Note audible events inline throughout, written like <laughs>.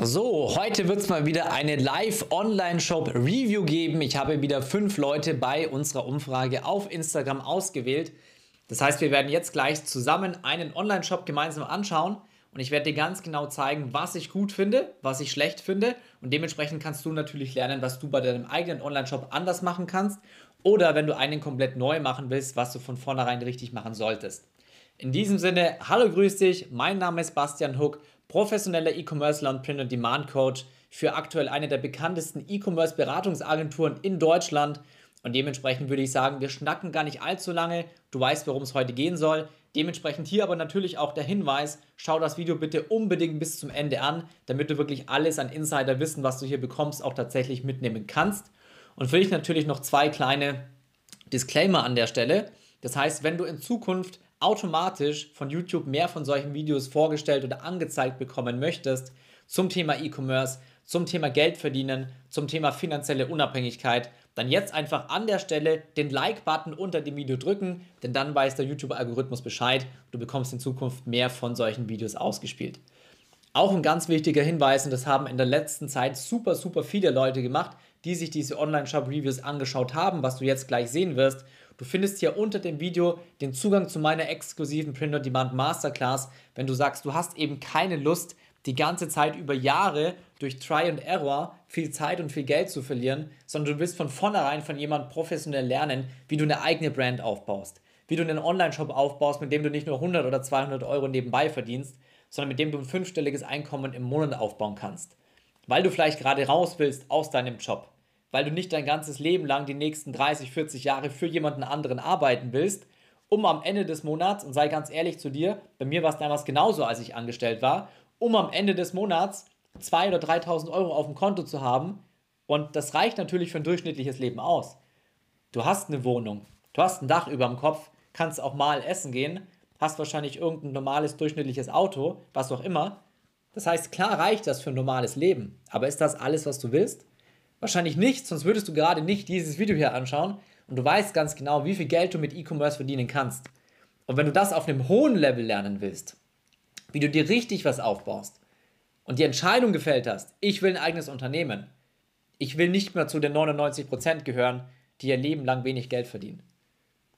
So, heute wird es mal wieder eine Live-Online-Shop-Review geben. Ich habe wieder fünf Leute bei unserer Umfrage auf Instagram ausgewählt. Das heißt, wir werden jetzt gleich zusammen einen Online-Shop gemeinsam anschauen und ich werde dir ganz genau zeigen, was ich gut finde, was ich schlecht finde und dementsprechend kannst du natürlich lernen, was du bei deinem eigenen Online-Shop anders machen kannst oder wenn du einen komplett neu machen willst, was du von vornherein richtig machen solltest. In diesem Sinne, hallo, grüß dich, mein Name ist Bastian Huck professioneller E-Commercer und Print-on-Demand-Coach für aktuell eine der bekanntesten E-Commerce-Beratungsagenturen in Deutschland. Und dementsprechend würde ich sagen, wir schnacken gar nicht allzu lange. Du weißt, worum es heute gehen soll. Dementsprechend hier aber natürlich auch der Hinweis, schau das Video bitte unbedingt bis zum Ende an, damit du wirklich alles an Insider-Wissen, was du hier bekommst, auch tatsächlich mitnehmen kannst. Und für dich natürlich noch zwei kleine Disclaimer an der Stelle. Das heißt, wenn du in Zukunft automatisch von YouTube mehr von solchen Videos vorgestellt oder angezeigt bekommen möchtest zum Thema E-Commerce, zum Thema Geld verdienen, zum Thema finanzielle Unabhängigkeit, dann jetzt einfach an der Stelle den Like-Button unter dem Video drücken, denn dann weiß der YouTube-Algorithmus Bescheid. Du bekommst in Zukunft mehr von solchen Videos ausgespielt. Auch ein ganz wichtiger Hinweis, und das haben in der letzten Zeit super, super viele Leute gemacht, die sich diese Online-Shop-Reviews angeschaut haben, was du jetzt gleich sehen wirst. Du findest hier unter dem Video den Zugang zu meiner exklusiven Print-on-Demand Masterclass, wenn du sagst, du hast eben keine Lust, die ganze Zeit über Jahre durch Try and Error viel Zeit und viel Geld zu verlieren, sondern du willst von vornherein von jemandem professionell lernen, wie du eine eigene Brand aufbaust, wie du einen Online-Shop aufbaust, mit dem du nicht nur 100 oder 200 Euro nebenbei verdienst, sondern mit dem du ein fünfstelliges Einkommen im Monat aufbauen kannst. Weil du vielleicht gerade raus willst aus deinem Job, weil du nicht dein ganzes Leben lang die nächsten 30, 40 Jahre für jemanden anderen arbeiten willst, um am Ende des Monats, und sei ganz ehrlich zu dir, bei mir war es damals genauso, als ich angestellt war, um am Ende des Monats 2.000 oder 3.000 Euro auf dem Konto zu haben. Und das reicht natürlich für ein durchschnittliches Leben aus. Du hast eine Wohnung, du hast ein Dach über dem Kopf, kannst auch mal essen gehen, hast wahrscheinlich irgendein normales durchschnittliches Auto, was auch immer. Das heißt, klar reicht das für ein normales Leben. Aber ist das alles, was du willst? Wahrscheinlich nicht, sonst würdest du gerade nicht dieses Video hier anschauen und du weißt ganz genau, wie viel Geld du mit E-Commerce verdienen kannst. Und wenn du das auf einem hohen Level lernen willst, wie du dir richtig was aufbaust und die Entscheidung gefällt hast, ich will ein eigenes Unternehmen, ich will nicht mehr zu den 99% gehören, die ihr Leben lang wenig Geld verdienen,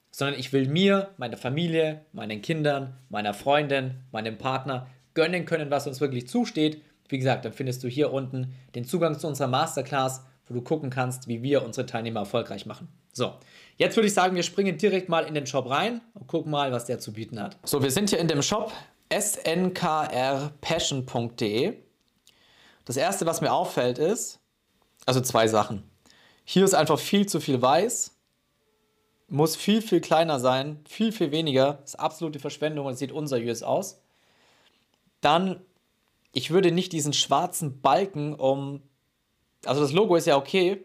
sondern ich will mir, meiner Familie, meinen Kindern, meiner Freundin, meinem Partner gönnen können, was uns wirklich zusteht. Wie gesagt, dann findest du hier unten den Zugang zu unserer Masterclass wo du gucken kannst, wie wir unsere Teilnehmer erfolgreich machen. So, jetzt würde ich sagen, wir springen direkt mal in den Shop rein und gucken mal, was der zu bieten hat. So, wir sind hier in dem Shop snkrpassion.de. Das erste, was mir auffällt, ist, also zwei Sachen. Hier ist einfach viel zu viel weiß, muss viel, viel kleiner sein, viel, viel weniger, ist absolute Verschwendung und sieht unseriös aus. Dann, ich würde nicht diesen schwarzen Balken um also das Logo ist ja okay,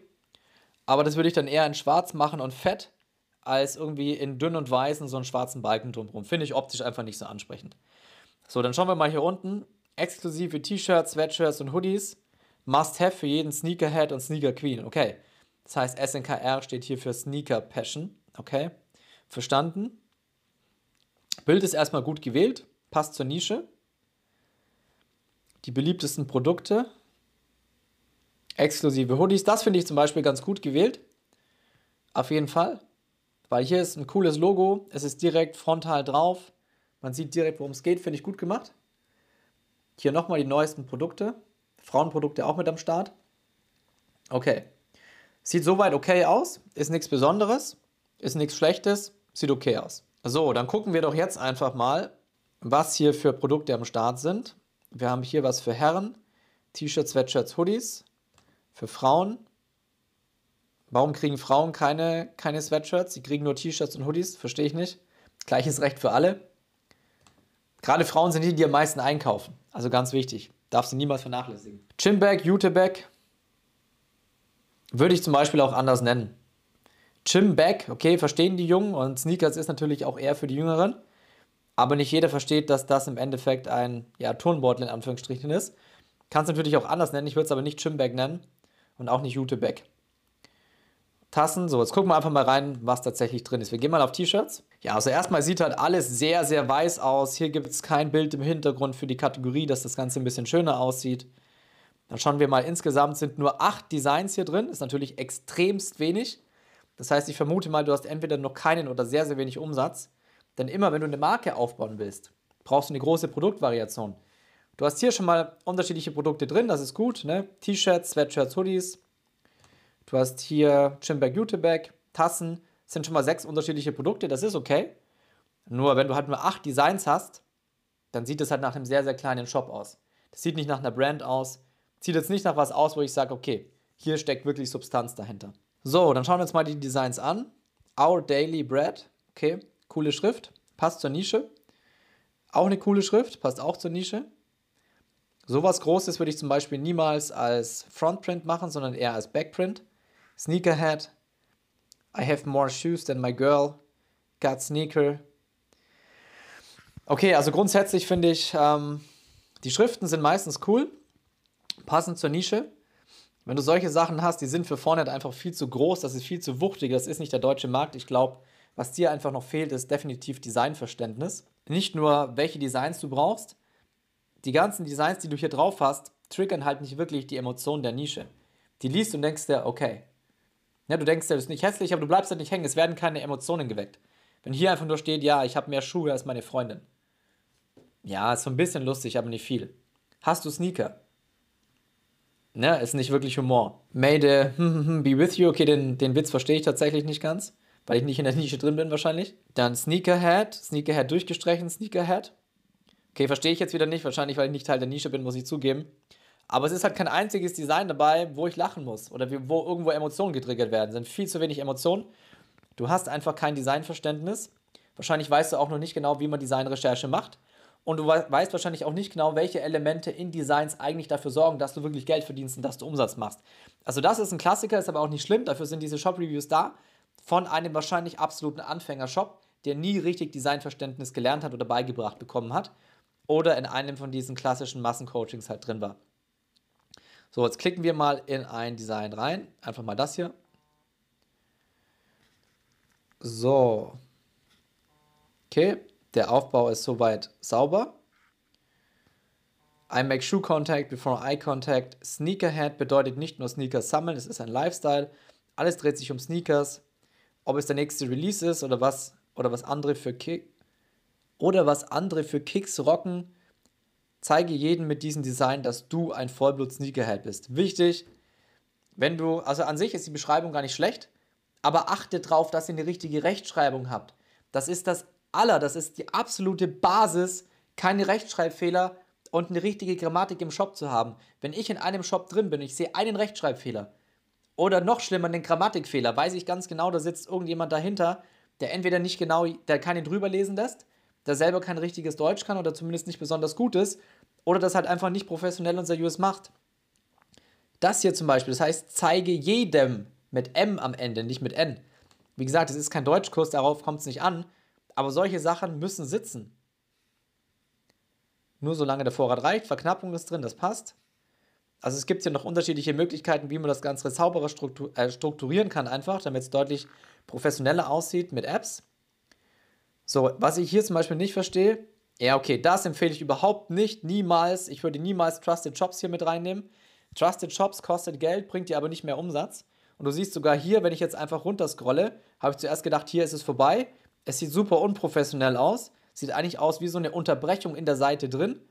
aber das würde ich dann eher in schwarz machen und fett, als irgendwie in dünn und weiß und so einen schwarzen Balken drumherum. Finde ich optisch einfach nicht so ansprechend. So, dann schauen wir mal hier unten. Exklusive T-Shirts, Sweatshirts und Hoodies. Must-have für jeden Sneakerhead und Sneaker Queen. Okay. Das heißt, SNKR steht hier für Sneaker Passion. Okay. Verstanden. Bild ist erstmal gut gewählt. Passt zur Nische. Die beliebtesten Produkte exklusive Hoodies. Das finde ich zum Beispiel ganz gut gewählt. Auf jeden Fall. Weil hier ist ein cooles Logo. Es ist direkt frontal drauf. Man sieht direkt, worum es geht. Finde ich gut gemacht. Hier nochmal die neuesten Produkte. Frauenprodukte auch mit am Start. Okay. Sieht soweit okay aus. Ist nichts Besonderes. Ist nichts Schlechtes. Sieht okay aus. So, dann gucken wir doch jetzt einfach mal, was hier für Produkte am Start sind. Wir haben hier was für Herren. T-Shirts, Sweatshirts, Hoodies. Für Frauen, warum kriegen Frauen keine, keine Sweatshirts? Sie kriegen nur T-Shirts und Hoodies, verstehe ich nicht. Gleiches Recht für alle. Gerade Frauen sind die, die am meisten einkaufen. Also ganz wichtig. Darf sie niemals vernachlässigen. Chimbag, Jutebag würde ich zum Beispiel auch anders nennen. Chimbag, okay, verstehen die Jungen und Sneakers ist natürlich auch eher für die Jüngeren. Aber nicht jeder versteht, dass das im Endeffekt ein ja, Turnbeutel in Anführungsstrichen ist. Kannst natürlich auch anders nennen, ich würde es aber nicht Chimbag nennen und auch nicht Jutebeck. Tassen, so, jetzt gucken wir einfach mal rein, was tatsächlich drin ist. Wir gehen mal auf T-Shirts. Ja, also erstmal sieht halt alles sehr, sehr weiß aus. Hier gibt es kein Bild im Hintergrund für die Kategorie, dass das Ganze ein bisschen schöner aussieht. Dann schauen wir mal, insgesamt sind nur acht Designs hier drin. Ist natürlich extremst wenig. Das heißt, ich vermute mal, du hast entweder noch keinen oder sehr, sehr wenig Umsatz. Denn immer, wenn du eine Marke aufbauen willst, brauchst du eine große Produktvariation. Du hast hier schon mal unterschiedliche Produkte drin, das ist gut. Ne? T-Shirts, Sweatshirts, Hoodies. Du hast hier Chimbag Jutebag, Tassen. Das sind schon mal sechs unterschiedliche Produkte, das ist okay. Nur wenn du halt nur acht Designs hast, dann sieht es halt nach einem sehr, sehr kleinen Shop aus. Das sieht nicht nach einer Brand aus. Sieht jetzt nicht nach was aus, wo ich sage, okay, hier steckt wirklich Substanz dahinter. So, dann schauen wir uns mal die Designs an. Our Daily Bread. Okay, coole Schrift. Passt zur Nische. Auch eine coole Schrift, passt auch zur Nische. Sowas Großes würde ich zum Beispiel niemals als Frontprint machen, sondern eher als Backprint. Sneakerhead. I have more shoes than my girl. Got sneaker. Okay, also grundsätzlich finde ich, ähm, die Schriften sind meistens cool, passend zur Nische. Wenn du solche Sachen hast, die sind für Fortnite einfach viel zu groß, das ist viel zu wuchtig, das ist nicht der deutsche Markt. Ich glaube, was dir einfach noch fehlt, ist definitiv Designverständnis. Nicht nur, welche Designs du brauchst, die ganzen Designs, die du hier drauf hast, triggern halt nicht wirklich die Emotionen der Nische. Die liest und denkst dir, okay. Ja, du denkst dir, das ist nicht hässlich, aber du bleibst halt nicht hängen, es werden keine Emotionen geweckt. Wenn hier einfach nur steht, ja, ich habe mehr Schuhe als meine Freundin. Ja, ist so ein bisschen lustig, aber nicht viel. Hast du Sneaker? Ne, ist nicht wirklich Humor. May <laughs> the be with you. Okay, den, den Witz verstehe ich tatsächlich nicht ganz, weil ich nicht in der Nische drin bin wahrscheinlich. Dann Sneakerhead, Sneakerhead durchgestrichen, Sneakerhead. Okay, verstehe ich jetzt wieder nicht, wahrscheinlich, weil ich nicht Teil der Nische bin, muss ich zugeben. Aber es ist halt kein einziges Design dabei, wo ich lachen muss oder wo irgendwo Emotionen getriggert werden. Es sind viel zu wenig Emotionen. Du hast einfach kein Designverständnis. Wahrscheinlich weißt du auch noch nicht genau, wie man Designrecherche macht. Und du weißt wahrscheinlich auch nicht genau, welche Elemente in Designs eigentlich dafür sorgen, dass du wirklich Geld verdienst und dass du Umsatz machst. Also das ist ein Klassiker, ist aber auch nicht schlimm. Dafür sind diese Shop-Reviews da von einem wahrscheinlich absoluten Anfänger-Shop, der nie richtig Designverständnis gelernt hat oder beigebracht bekommen hat oder in einem von diesen klassischen Massencoachings halt drin war. So, jetzt klicken wir mal in ein Design rein. Einfach mal das hier. So. Okay, der Aufbau ist soweit sauber. I make shoe contact before eye contact. Sneakerhead bedeutet nicht nur Sneakers sammeln, es ist ein Lifestyle. Alles dreht sich um Sneakers. Ob es der nächste Release ist oder was, oder was andere für Kick oder was andere für Kicks rocken, zeige jedem mit diesem Design, dass du ein Vollblut-Sneakerhead bist. Wichtig, wenn du, also an sich ist die Beschreibung gar nicht schlecht, aber achte darauf, dass ihr eine richtige Rechtschreibung habt. Das ist das aller, das ist die absolute Basis, keine Rechtschreibfehler und eine richtige Grammatik im Shop zu haben. Wenn ich in einem Shop drin bin, ich sehe einen Rechtschreibfehler oder noch schlimmer einen Grammatikfehler, weiß ich ganz genau, da sitzt irgendjemand dahinter, der entweder nicht genau, der keine drüber lesen lässt, der selber kein richtiges Deutsch kann oder zumindest nicht besonders gut ist oder das halt einfach nicht professionell und seriös macht. Das hier zum Beispiel, das heißt, zeige jedem mit M am Ende, nicht mit N. Wie gesagt, es ist kein Deutschkurs, darauf kommt es nicht an, aber solche Sachen müssen sitzen. Nur solange der Vorrat reicht, Verknappung ist drin, das passt. Also es gibt hier noch unterschiedliche Möglichkeiten, wie man das Ganze sauberer struktur äh, strukturieren kann, einfach, damit es deutlich professioneller aussieht mit Apps. So, was ich hier zum Beispiel nicht verstehe, ja, okay, das empfehle ich überhaupt nicht, niemals. Ich würde niemals Trusted Shops hier mit reinnehmen. Trusted Shops kostet Geld, bringt dir aber nicht mehr Umsatz. Und du siehst sogar hier, wenn ich jetzt einfach runterscrolle, habe ich zuerst gedacht, hier ist es vorbei. Es sieht super unprofessionell aus. Sieht eigentlich aus wie so eine Unterbrechung in der Seite drin.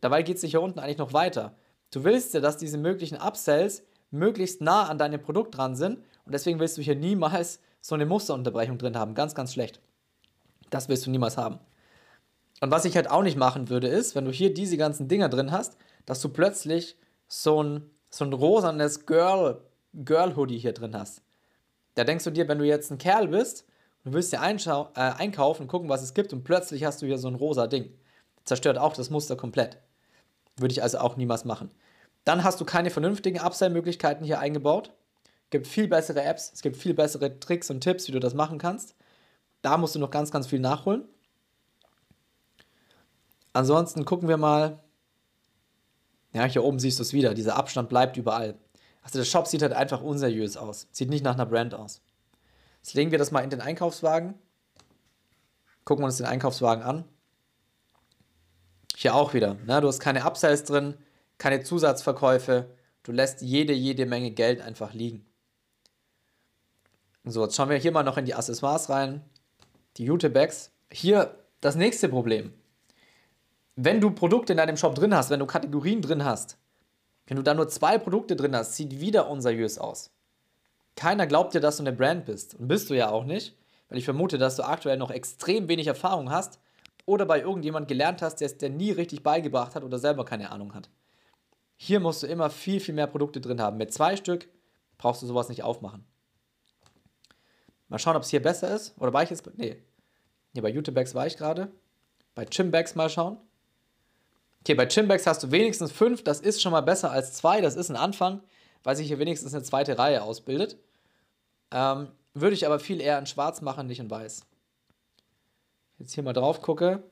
Dabei geht es hier unten eigentlich noch weiter. Du willst ja, dass diese möglichen Upsells möglichst nah an deinem Produkt dran sind. Und deswegen willst du hier niemals so eine Musterunterbrechung drin haben. Ganz, ganz schlecht. Das willst du niemals haben. Und was ich halt auch nicht machen würde, ist, wenn du hier diese ganzen Dinger drin hast, dass du plötzlich so ein, so ein rosanes Girl, Girl Hoodie hier drin hast. Da denkst du dir, wenn du jetzt ein Kerl bist Du willst dir äh, einkaufen und gucken, was es gibt und plötzlich hast du hier so ein rosa Ding. Zerstört auch das Muster komplett. Würde ich also auch niemals machen. Dann hast du keine vernünftigen Upsell-Möglichkeiten hier eingebaut. Es gibt viel bessere Apps, es gibt viel bessere Tricks und Tipps, wie du das machen kannst. Da musst du noch ganz, ganz viel nachholen. Ansonsten gucken wir mal. Ja, hier oben siehst du es wieder. Dieser Abstand bleibt überall. Also der Shop sieht halt einfach unseriös aus. Sieht nicht nach einer Brand aus. Jetzt legen wir das mal in den Einkaufswagen. Gucken wir uns den Einkaufswagen an. Hier auch wieder. Ne? Du hast keine Upsells drin, keine Zusatzverkäufe. du lässt jede, jede Menge Geld einfach liegen. So, jetzt schauen wir hier mal noch in die Accessoires rein. Die Jute-Bags. Hier das nächste Problem. Wenn du Produkte in deinem Shop drin hast, wenn du Kategorien drin hast, wenn du da nur zwei Produkte drin hast, sieht wieder unseriös aus. Keiner glaubt dir, dass du eine Brand bist. Und bist du ja auch nicht, weil ich vermute, dass du aktuell noch extrem wenig Erfahrung hast oder bei irgendjemand gelernt hast, der es dir nie richtig beigebracht hat oder selber keine Ahnung hat. Hier musst du immer viel, viel mehr Produkte drin haben. Mit zwei Stück brauchst du sowas nicht aufmachen. Mal schauen, ob es hier besser ist. Oder war ich jetzt. Nee. Hier bei YouTubebags war ich gerade. Bei Chimbags mal schauen. Okay, bei Chimbags hast du wenigstens fünf. Das ist schon mal besser als zwei. Das ist ein Anfang, weil sich hier wenigstens eine zweite Reihe ausbildet. Ähm, würde ich aber viel eher in schwarz machen, nicht in weiß. Jetzt hier mal drauf gucke.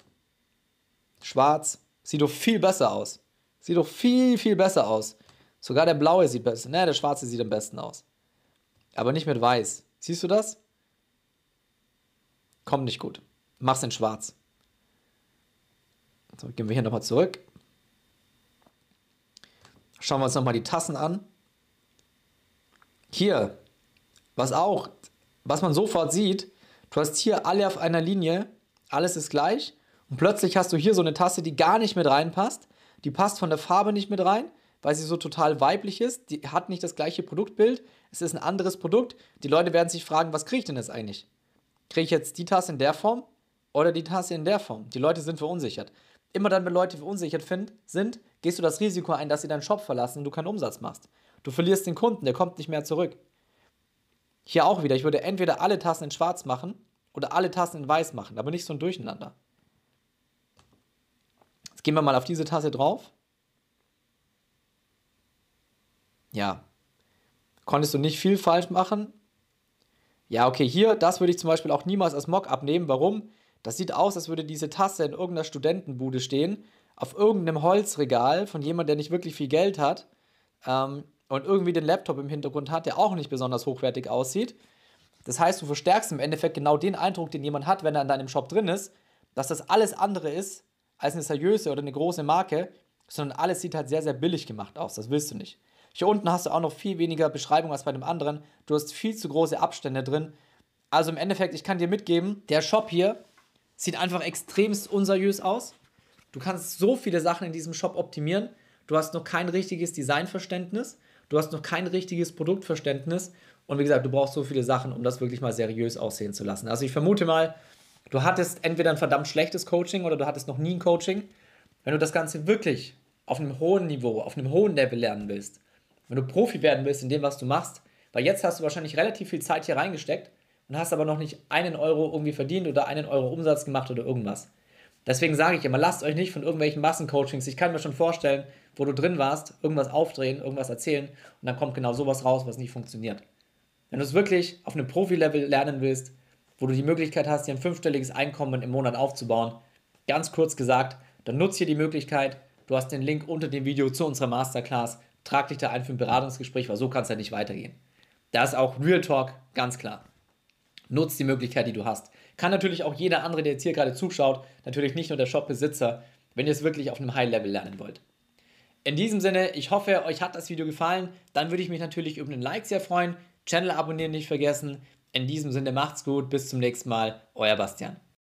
Schwarz. Sieht doch viel besser aus. Sieht doch viel, viel besser aus. Sogar der blaue sieht besser. Ne, der schwarze sieht am besten aus. Aber nicht mit weiß. Siehst du das? Kommt nicht gut. Mach's in schwarz. So, gehen wir hier nochmal zurück. Schauen wir uns nochmal die Tassen an. Hier, was auch, was man sofort sieht, du hast hier alle auf einer Linie, alles ist gleich und plötzlich hast du hier so eine Tasse, die gar nicht mit reinpasst. Die passt von der Farbe nicht mit rein, weil sie so total weiblich ist. Die hat nicht das gleiche Produktbild. Es ist ein anderes Produkt. Die Leute werden sich fragen, was kriege ich denn jetzt eigentlich? Kriege ich jetzt die Tasse in der Form oder die Tasse in der Form? Die Leute sind verunsichert. Immer dann, wenn Leute verunsichert sind, gehst du das Risiko ein, dass sie deinen Shop verlassen und du keinen Umsatz machst. Du verlierst den Kunden, der kommt nicht mehr zurück. Hier auch wieder, ich würde entweder alle Tassen in schwarz machen oder alle Tassen in weiß machen, aber nicht so ein Durcheinander. Jetzt gehen wir mal auf diese Tasse drauf. Ja. Konntest du nicht viel falsch machen? Ja, okay, hier, das würde ich zum Beispiel auch niemals als Mock abnehmen. Warum? Das sieht aus, als würde diese Tasse in irgendeiner Studentenbude stehen, auf irgendeinem Holzregal von jemandem, der nicht wirklich viel Geld hat ähm, und irgendwie den Laptop im Hintergrund hat, der auch nicht besonders hochwertig aussieht. Das heißt, du verstärkst im Endeffekt genau den Eindruck, den jemand hat, wenn er in deinem Shop drin ist, dass das alles andere ist als eine seriöse oder eine große Marke, sondern alles sieht halt sehr, sehr billig gemacht aus. Das willst du nicht. Hier unten hast du auch noch viel weniger Beschreibung als bei dem anderen. Du hast viel zu große Abstände drin. Also im Endeffekt, ich kann dir mitgeben, der Shop hier Sieht einfach extremst unseriös aus. Du kannst so viele Sachen in diesem Shop optimieren. Du hast noch kein richtiges Designverständnis. Du hast noch kein richtiges Produktverständnis. Und wie gesagt, du brauchst so viele Sachen, um das wirklich mal seriös aussehen zu lassen. Also ich vermute mal, du hattest entweder ein verdammt schlechtes Coaching oder du hattest noch nie ein Coaching. Wenn du das Ganze wirklich auf einem hohen Niveau, auf einem hohen Level lernen willst, wenn du Profi werden willst in dem, was du machst, weil jetzt hast du wahrscheinlich relativ viel Zeit hier reingesteckt und hast aber noch nicht einen Euro irgendwie verdient oder einen Euro Umsatz gemacht oder irgendwas. Deswegen sage ich immer, lasst euch nicht von irgendwelchen Massencoachings, ich kann mir schon vorstellen, wo du drin warst, irgendwas aufdrehen, irgendwas erzählen und dann kommt genau sowas raus, was nicht funktioniert. Wenn du es wirklich auf einem Profi-Level lernen willst, wo du die Möglichkeit hast, dir ein fünfstelliges Einkommen im Monat aufzubauen, ganz kurz gesagt, dann nutze hier die Möglichkeit, du hast den Link unter dem Video zu unserer Masterclass, trag dich da ein für ein Beratungsgespräch, weil so kann es ja nicht weitergehen. Da ist auch Real Talk ganz klar. Nutz die Möglichkeit, die du hast. Kann natürlich auch jeder andere, der jetzt hier gerade zuschaut, natürlich nicht nur der Shopbesitzer, wenn ihr es wirklich auf einem High-Level lernen wollt. In diesem Sinne, ich hoffe, euch hat das Video gefallen. Dann würde ich mich natürlich über einen Like sehr freuen. Channel abonnieren nicht vergessen. In diesem Sinne, macht's gut. Bis zum nächsten Mal. Euer Bastian.